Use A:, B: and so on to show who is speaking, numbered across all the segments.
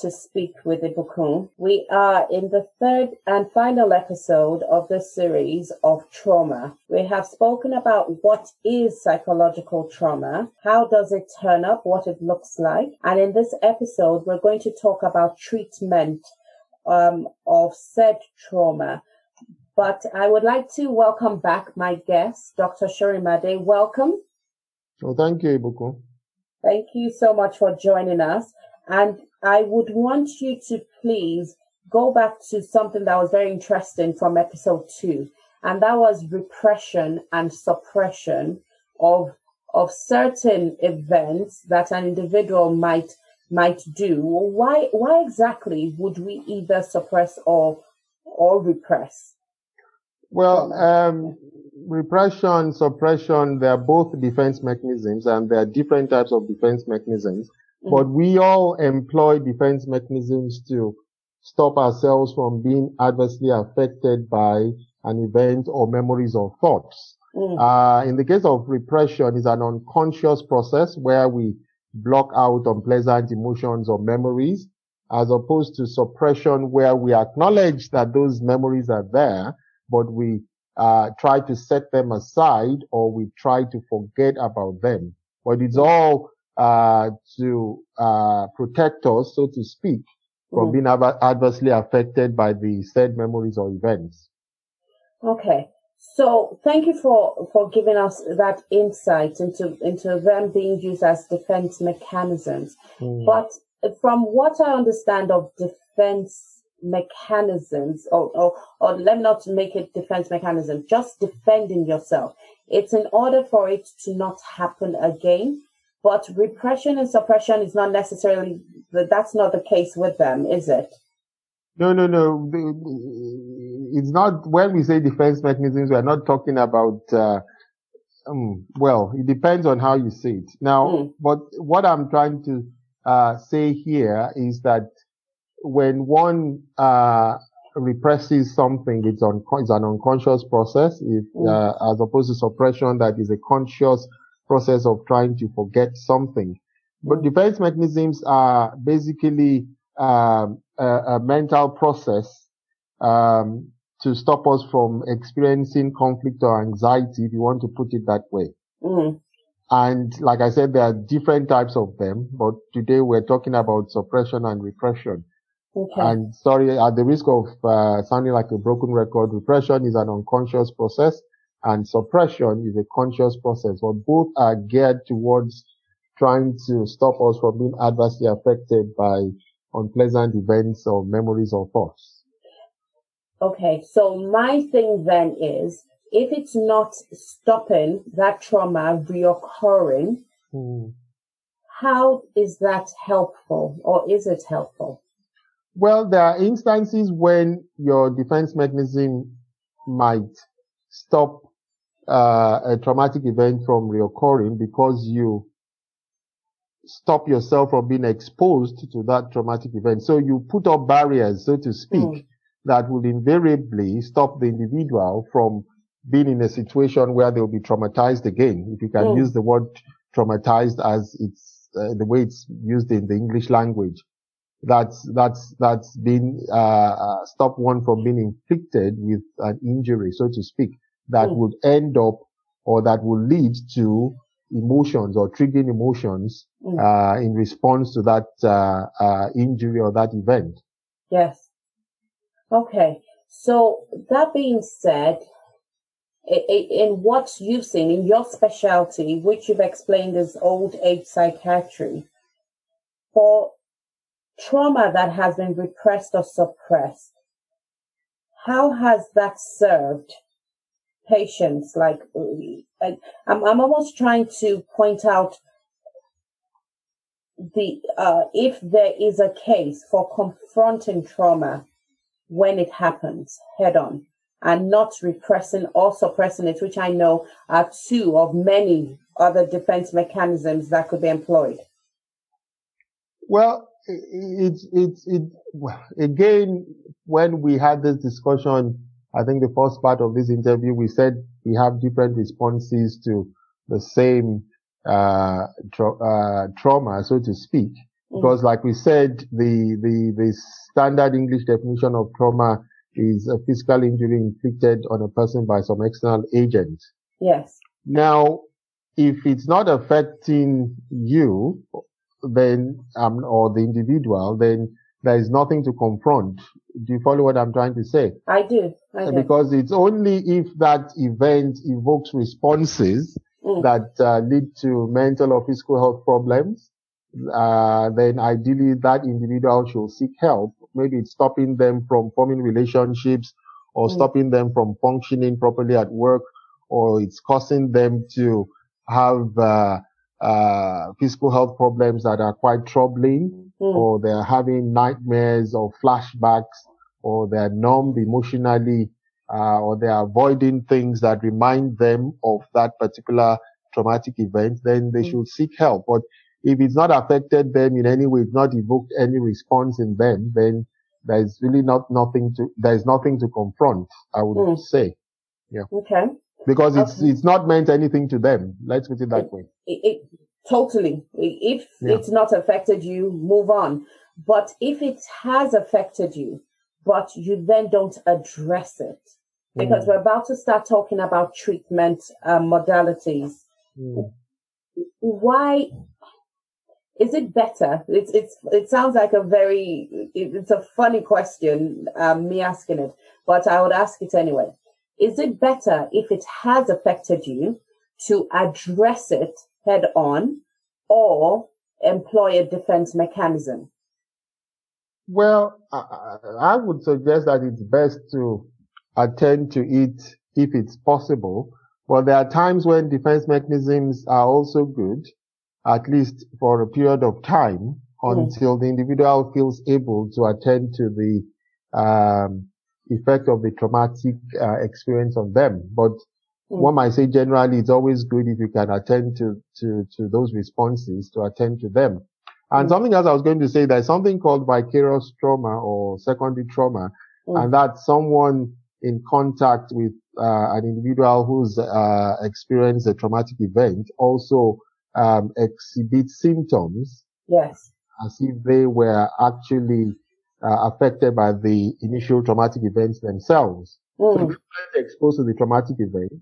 A: to Speak with Ibukun. We are in the third and final episode of the series of trauma. We have spoken about what is psychological trauma, how does it turn up, what it looks like, and in this episode we're going to talk about treatment um, of said trauma. But I would like to welcome back my guest, Dr. Shorimade. Welcome.
B: Oh, thank you, Ibukun.
A: Thank you so much for joining us. And I would want you to please go back to something that was very interesting from episode two, and that was repression and suppression of of certain events that an individual might might do. Why why exactly would we either suppress or or repress?
B: Well, um, repression, suppression, they are both defense mechanisms and there are different types of defense mechanisms. Mm-hmm. But we all employ defense mechanisms to stop ourselves from being adversely affected by an event or memories or thoughts. Mm. Uh, in the case of repression, it's an unconscious process where we block out unpleasant emotions or memories, as opposed to suppression where we acknowledge that those memories are there, but we uh, try to set them aside or we try to forget about them. But it's all uh, to uh, protect us, so to speak, from mm. being ad- adversely affected by the said memories or events.
A: Okay. So thank you for, for giving us that insight into, into them being used as defense mechanisms. Mm. But from what I understand of defense mechanisms, or, or, or let me not make it defense mechanism, just defending yourself. It's in order for it to not happen again. But repression and suppression is not necessarily, that's not the case with them, is it?
B: No, no, no. It's not, when we say defense mechanisms, we're not talking about, uh, um, well, it depends on how you see it. Now, mm. but what I'm trying to uh, say here is that when one uh, represses something, it's, un- it's an unconscious process, if, mm. uh, as opposed to suppression that is a conscious process of trying to forget something. But defense mechanisms are basically um, a, a, mental process um, to stop us from experiencing conflict or anxiety, if you want to put it that way. Mm. And like I said, there are different types of them, but today we're talking about suppression and repression. Okay. And sorry, at the risk of uh, sounding like a broken record, repression is an unconscious process and suppression is a conscious process, but both are geared towards trying to stop us from being adversely affected by unpleasant events or memories or thoughts.
A: Okay, so my thing then is if it's not stopping that trauma reoccurring, mm. how is that helpful or is it helpful?
B: Well, there are instances when your defense mechanism might stop uh, a traumatic event from reoccurring because you stop yourself from being exposed to that traumatic event. So you put up barriers, so to speak, mm. that will invariably stop the individual from being in a situation where they'll be traumatized again. If you can mm. use the word traumatized as it's uh, the way it's used in the English language. That's, that's, that's been, uh, uh, stop one from being inflicted with an injury, so to speak that mm. would end up or that will lead to emotions or triggering emotions mm. uh, in response to that uh, uh, injury or that event.
A: Yes. Okay. So that being said, in what you've seen in your specialty, which you've explained as old age psychiatry, for trauma that has been repressed or suppressed, how has that served patients like I'm, I'm almost trying to point out the uh, if there is a case for confronting trauma when it happens head on and not repressing or suppressing it, which I know are two of many other defense mechanisms that could be employed.
B: Well, it's it's it, it, again when we had this discussion I think the first part of this interview, we said we have different responses to the same uh, tra- uh, trauma, so to speak. Mm. Because like we said, the, the, the standard English definition of trauma is a physical injury inflicted on a person by some external agent.
A: Yes.
B: Now, if it's not affecting you, then, um, or the individual, then there is nothing to confront. Do you follow what I'm trying to say?
A: I do. I do.
B: Because it's only if that event evokes responses mm. that uh, lead to mental or physical health problems, uh, then ideally that individual should seek help. Maybe it's stopping them from forming relationships or mm. stopping them from functioning properly at work or it's causing them to have uh, uh, physical health problems that are quite troubling, mm. or they're having nightmares or flashbacks, or they're numb emotionally, uh, or they're avoiding things that remind them of that particular traumatic event, then they mm. should seek help. But if it's not affected them in any way, it's not evoked any response in them, then there's really not nothing to, there's nothing to confront, I would mm. say. Yeah.
A: Okay
B: because it's it's not meant anything to them. Let's put it that
A: it,
B: way.
A: It, it, totally. If yeah. it's not affected you, move on. But if it has affected you, but you then don't address it, because mm. we're about to start talking about treatment uh, modalities. Mm. Why is it better? It's it's it sounds like a very it's a funny question, um, me asking it, but I would ask it anyway is it better if it has affected you to address it head on or employ a defense mechanism?
B: Well, I, I would suggest that it's best to attend to it if it's possible. But there are times when defense mechanisms are also good, at least for a period of time mm. until the individual feels able to attend to the um, effect of the traumatic uh, experience on them. But mm. One might say generally it's always good if you can attend to, to, to those responses, to attend to them. And mm. something else I was going to say, there's something called vicarious trauma or secondary trauma, mm. and that's someone in contact with uh, an individual who's uh, experienced a traumatic event also um, exhibits symptoms.
A: Yes.
B: As if they were actually uh, affected by the initial traumatic events themselves. Mm. So they weren't exposed to the traumatic event.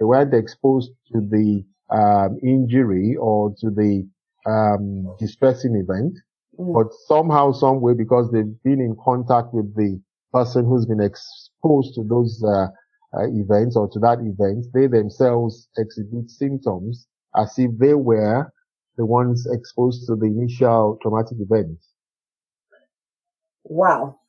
B: They weren't exposed to the um, injury or to the um, distressing event. Mm. But somehow, some way, because they've been in contact with the person who's been exposed to those uh, uh, events or to that event, they themselves exhibit symptoms as if they were the ones exposed to the initial traumatic event.
A: Wow.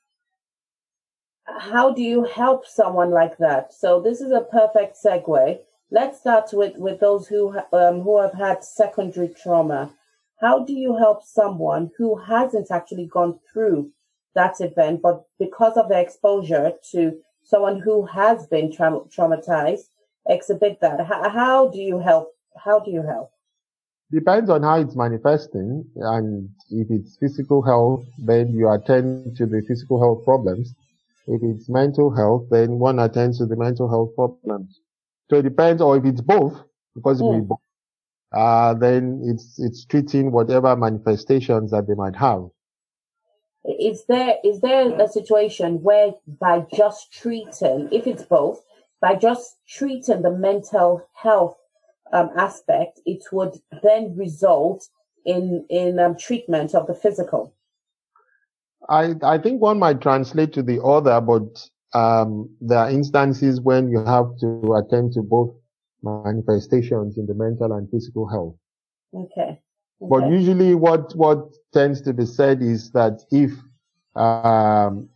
A: How do you help someone like that? So this is a perfect segue. Let's start with, with those who um, who have had secondary trauma. How do you help someone who hasn't actually gone through that event, but because of the exposure to someone who has been tra- traumatized, exhibit that? How, how do you help? How do you help?
B: depends on how it's manifesting and if it's physical health then you attend to the physical health problems if it's mental health then one attends to the mental health problems so it depends or if it's both because mm. if both uh, then it's it's treating whatever manifestations that they might have
A: is there is there a situation where by just treating if it's both by just treating the mental health um, aspect, it would then result in in um, treatment of the physical.
B: I I think one might translate to the other, but um, there are instances when you have to attend to both manifestations in the mental and physical health.
A: Okay. okay.
B: But usually, what what tends to be said is that if um,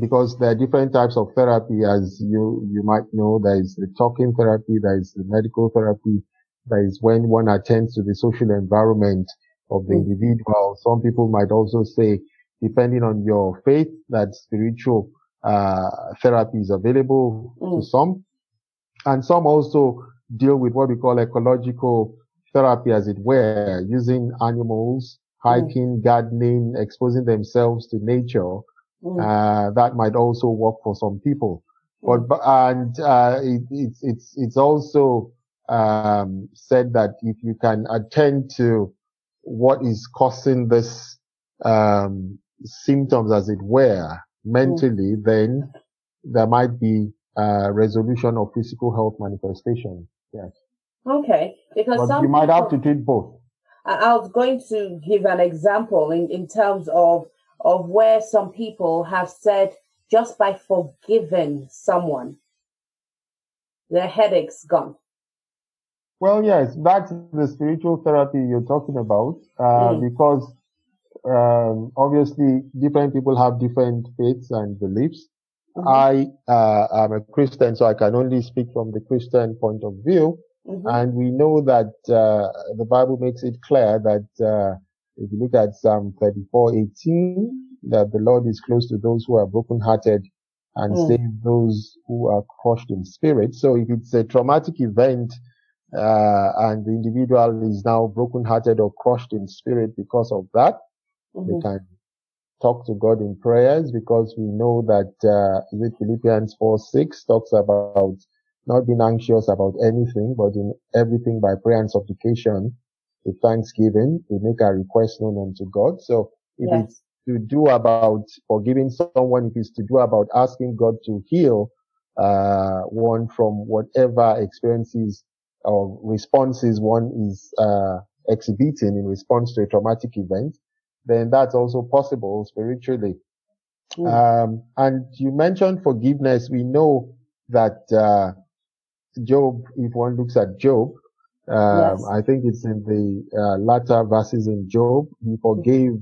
B: because there are different types of therapy, as you, you might know. There is the talking therapy, there is the medical therapy, there is when one attends to the social environment of the mm. individual. Some people might also say, depending on your faith, that spiritual uh, therapy is available mm. to some. And some also deal with what we call ecological therapy, as it were, using animals, mm. hiking, mm. gardening, exposing themselves to nature Mm. Uh, that might also work for some people. Mm. But, and, uh, it, it's, it's, it's also, um, said that if you can attend to what is causing this um, symptoms, as it were, mentally, mm. then there might be a resolution of physical health manifestation. Yes.
A: Okay, because
B: but you might people, have to treat both.
A: I was going to give an example in, in terms of of where some people have said just by forgiving someone, their headache's gone.
B: Well, yes, that's the spiritual therapy you're talking about, uh, mm. because um, obviously different people have different faiths and beliefs. Mm-hmm. I uh, am a Christian, so I can only speak from the Christian point of view. Mm-hmm. And we know that uh, the Bible makes it clear that uh, if you look at Psalm 34:18, that the Lord is close to those who are brokenhearted and mm. save those who are crushed in spirit. So if it's a traumatic event uh, and the individual is now brokenhearted or crushed in spirit because of that, mm-hmm. they can talk to God in prayers because we know that uh, Philippians 4 6 talks about not being anxious about anything, but in everything by prayer and supplication with thanksgiving, we make our request known unto God. So if yes. it's to do about forgiving someone, if it's to do about asking God to heal uh, one from whatever experiences or responses one is uh, exhibiting in response to a traumatic event, then that's also possible spiritually. Mm. Um, and you mentioned forgiveness. We know that uh, Job, if one looks at Job, um, yes. I think it's in the uh, latter verses in Job. He forgave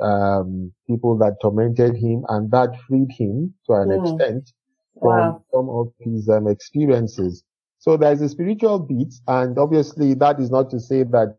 B: um, people that tormented him, and that freed him to an mm. extent from wow. some of his um, experiences. So there's a spiritual beat, and obviously that is not to say that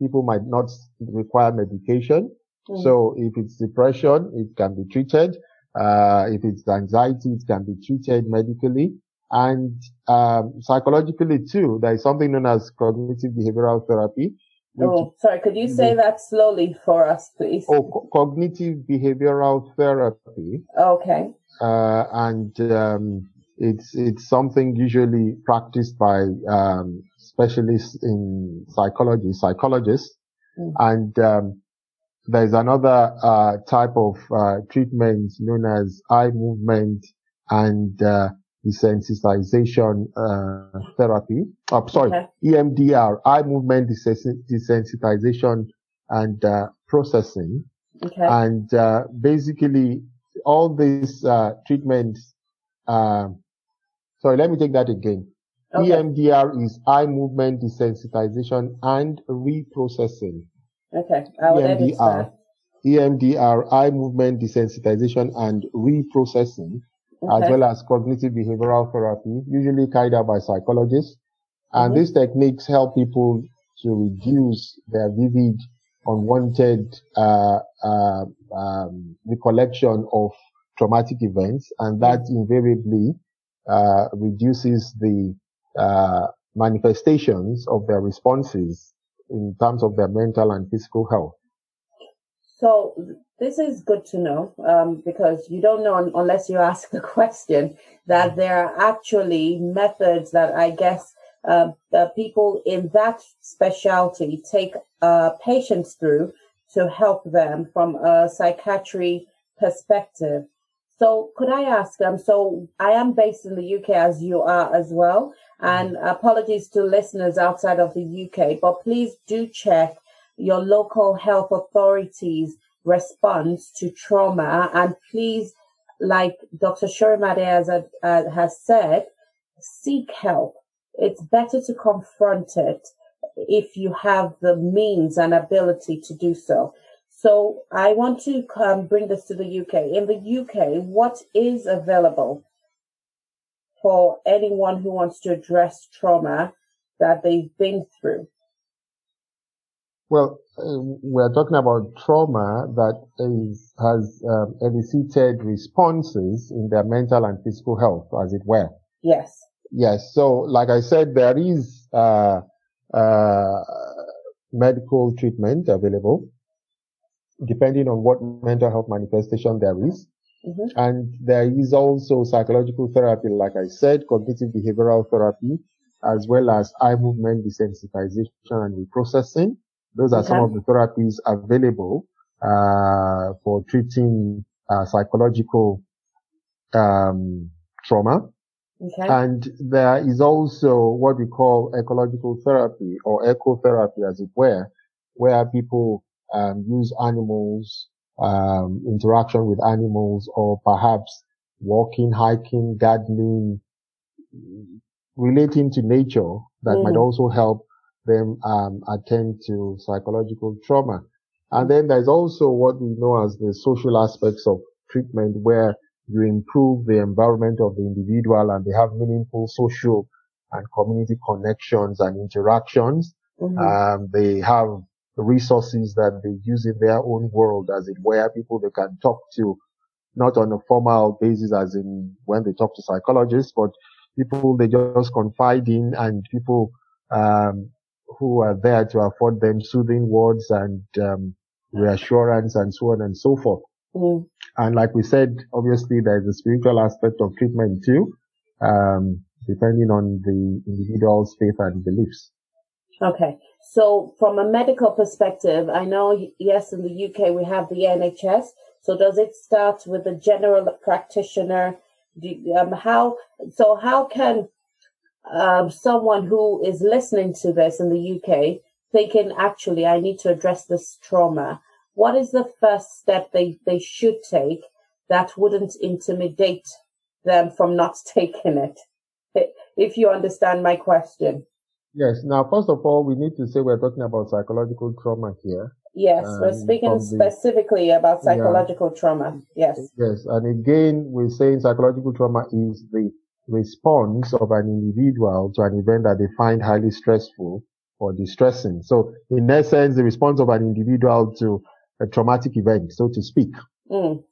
B: people might not require medication. Mm. So if it's depression, it can be treated. Uh, if it's anxiety, it can be treated medically. And um, psychologically too, there is something known as cognitive behavioral therapy.
A: Oh, sorry. Could you say that slowly for us, please?
B: Oh, co- cognitive behavioral therapy.
A: Okay.
B: Uh, and um, it's it's something usually practiced by um, specialists in psychology, psychologists, mm. and um, there's another uh, type of uh, treatment known as eye movement and uh, desensitization uh, therapy. Oh, sorry, okay. EMDR, eye movement desensitization and uh, processing. Okay. And uh, basically, all these uh, treatments. Um, sorry, let me take that again. Okay. EMDR is eye movement desensitization and reprocessing.
A: Okay, I will EMDR,
B: EMDR, eye movement desensitization and reprocessing okay. as well as cognitive behavioral therapy, usually carried out by psychologists. And mm-hmm. these techniques help people to reduce their vivid, unwanted uh, uh, um, recollection of traumatic events, and that mm-hmm. invariably uh, reduces the uh, manifestations of their responses in terms of their mental and physical health.
A: So this is good to know um, because you don't know unless you ask the question that there are actually methods that I guess uh, people in that specialty take uh, patients through to help them from a psychiatry perspective. So could I ask them? Um, so I am based in the UK as you are as well. And apologies to listeners outside of the UK, but please do check your local health authorities response to trauma. And please, like Dr. Shorimade has, uh, has said, seek help. It's better to confront it if you have the means and ability to do so. So I want to um, bring this to the UK. In the UK, what is available for anyone who wants to address trauma that they've been through?
B: Well, uh, we're talking about trauma that is, has um, elicited responses in their mental and physical health, as it were.
A: Yes.
B: Yes. So, like I said, there is uh, uh, medical treatment available, depending on what mental health manifestation there is. Mm-hmm. And there is also psychological therapy, like I said, cognitive behavioral therapy, as well as eye movement desensitization and reprocessing Those are okay. some of the therapies available uh, for treating uh, psychological um, trauma. Okay. And there is also what we call ecological therapy or ecotherapy, as it were, where people um, use animals, um, interaction with animals, or perhaps walking, hiking, gardening, relating to nature that mm. might also help them um, attend to psychological trauma. And then there's also what we know as the social aspects of treatment where you improve the environment of the individual and they have meaningful social and community connections and interactions. Mm-hmm. Um, they have resources that they use in their own world, as it were, people they can talk to, not on a formal basis, as in when they talk to psychologists, but people they just confide in and people um, who are there to afford them soothing words and um, reassurance and so on and so forth. Mm. And like we said, obviously there's a spiritual aspect of treatment too, um, depending on the individual's faith and beliefs.
A: Okay. So from a medical perspective, I know, yes, in the UK we have the NHS. So does it start with the general practitioner? Um, how, so how can um, someone who is listening to this in the UK thinking, actually, I need to address this trauma? What is the first step they, they should take that wouldn't intimidate them from not taking it? If you understand my question.
B: Yes. Now, first of all, we need to say we're talking about psychological trauma here.
A: Yes, we're speaking the, specifically about psychological yeah, trauma. Yes.
B: Yes. And again, we're saying psychological trauma is the response of an individual to an event that they find highly stressful or distressing. So in essence, the response of an individual to a traumatic event, so to speak. Mm.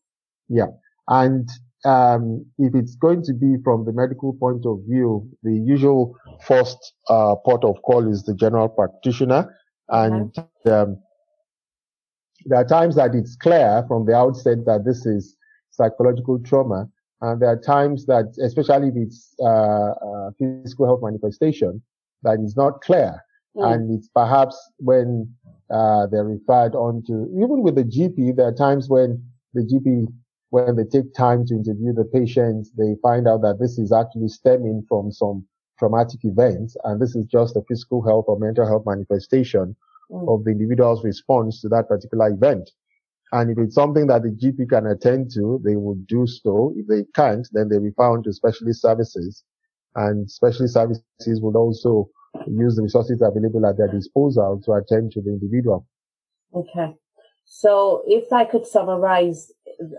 B: Yeah. And um, if it's going to be from the medical point of view, the usual first uh, port of call is the general practitioner. And um, there are times that it's clear from the outset that this is psychological trauma. And there are times that, especially if it's uh, uh, physical health manifestation, that is not clear. Mm. And it's perhaps when uh, they're referred on to, even with the GP, there are times when the GP, when they take time to interview the patient, they find out that this is actually stemming from some traumatic events. And this is just a physical health or mental health manifestation mm. of the individual's response to that particular event. And if it's something that the GP can attend to, they will do so. If they can't, then they refer on to specialist services and specialist services would also use the resources available at their disposal to attend to the individual.
A: Okay. So if I could summarize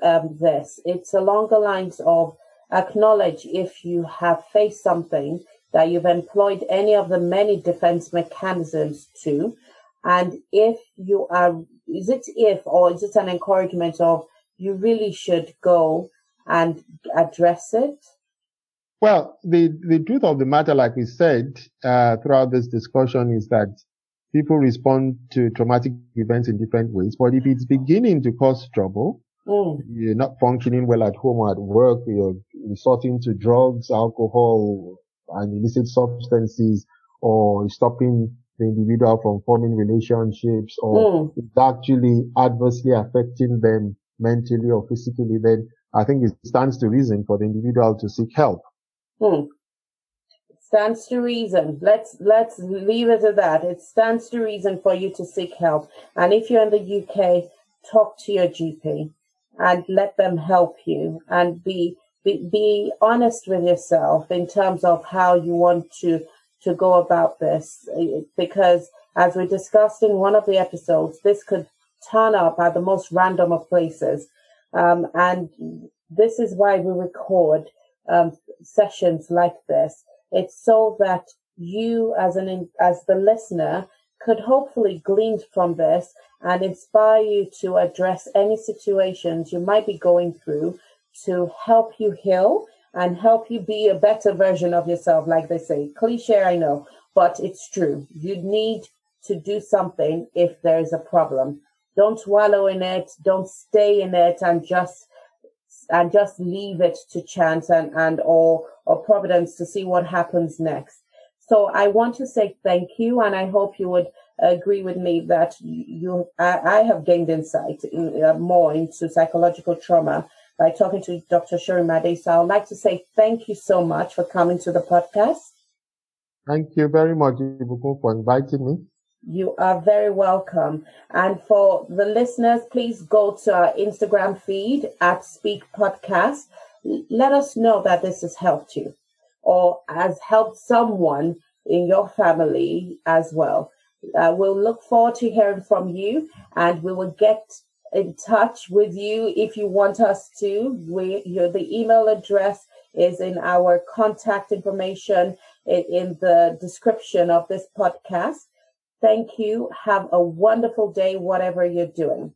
A: um, this, it's along the lines of acknowledge if you have faced something that you've employed any of the many defense mechanisms to, and if you are, is it if or is it an encouragement of you really should go and address it?
B: Well, the, the truth of the matter, like we said, uh, throughout this discussion is that people respond to traumatic events in different ways. But if it's beginning to cause trouble, mm. you're not functioning well at home or at work, you're resorting to drugs, alcohol, and illicit substances, or stopping the individual from forming relationships, or mm. it's actually adversely affecting them mentally or physically, then I think it stands to reason for the individual to seek help. Hmm.
A: Stands to reason. Let's let's leave it at that. It stands to reason for you to seek help. And if you're in the UK, talk to your GP and let them help you and be be, be honest with yourself in terms of how you want to to go about this because as we discussed in one of the episodes this could turn up at the most random of places um, and this is why we record um, sessions like this. It's so that you as an, as the listener could hopefully glean from this and inspire you to address any situations you might be going through to help you heal and help you be a better version of yourself, like they say. Cliche, I know, but it's true. You need to do something if there is a problem. Don't wallow in it. Don't stay in it and just and just leave it to chance and, and or, or providence to see what happens next. So I want to say thank you and I hope you would agree with me that you, I, I have gained insight in, uh, more into psychological trauma by talking to Dr. Shorimade. So I'd like to say thank you so much for coming to the podcast.
B: Thank you very much, for inviting me.
A: You are very welcome. And for the listeners, please go to our Instagram feed at Speak Podcast. Let us know that this has helped you or has helped someone in your family as well. Uh, we'll look forward to hearing from you and we will get in touch with you if you want us to. We, your, the email address is in our contact information in, in the description of this podcast. Thank you. Have a wonderful day, whatever you're doing.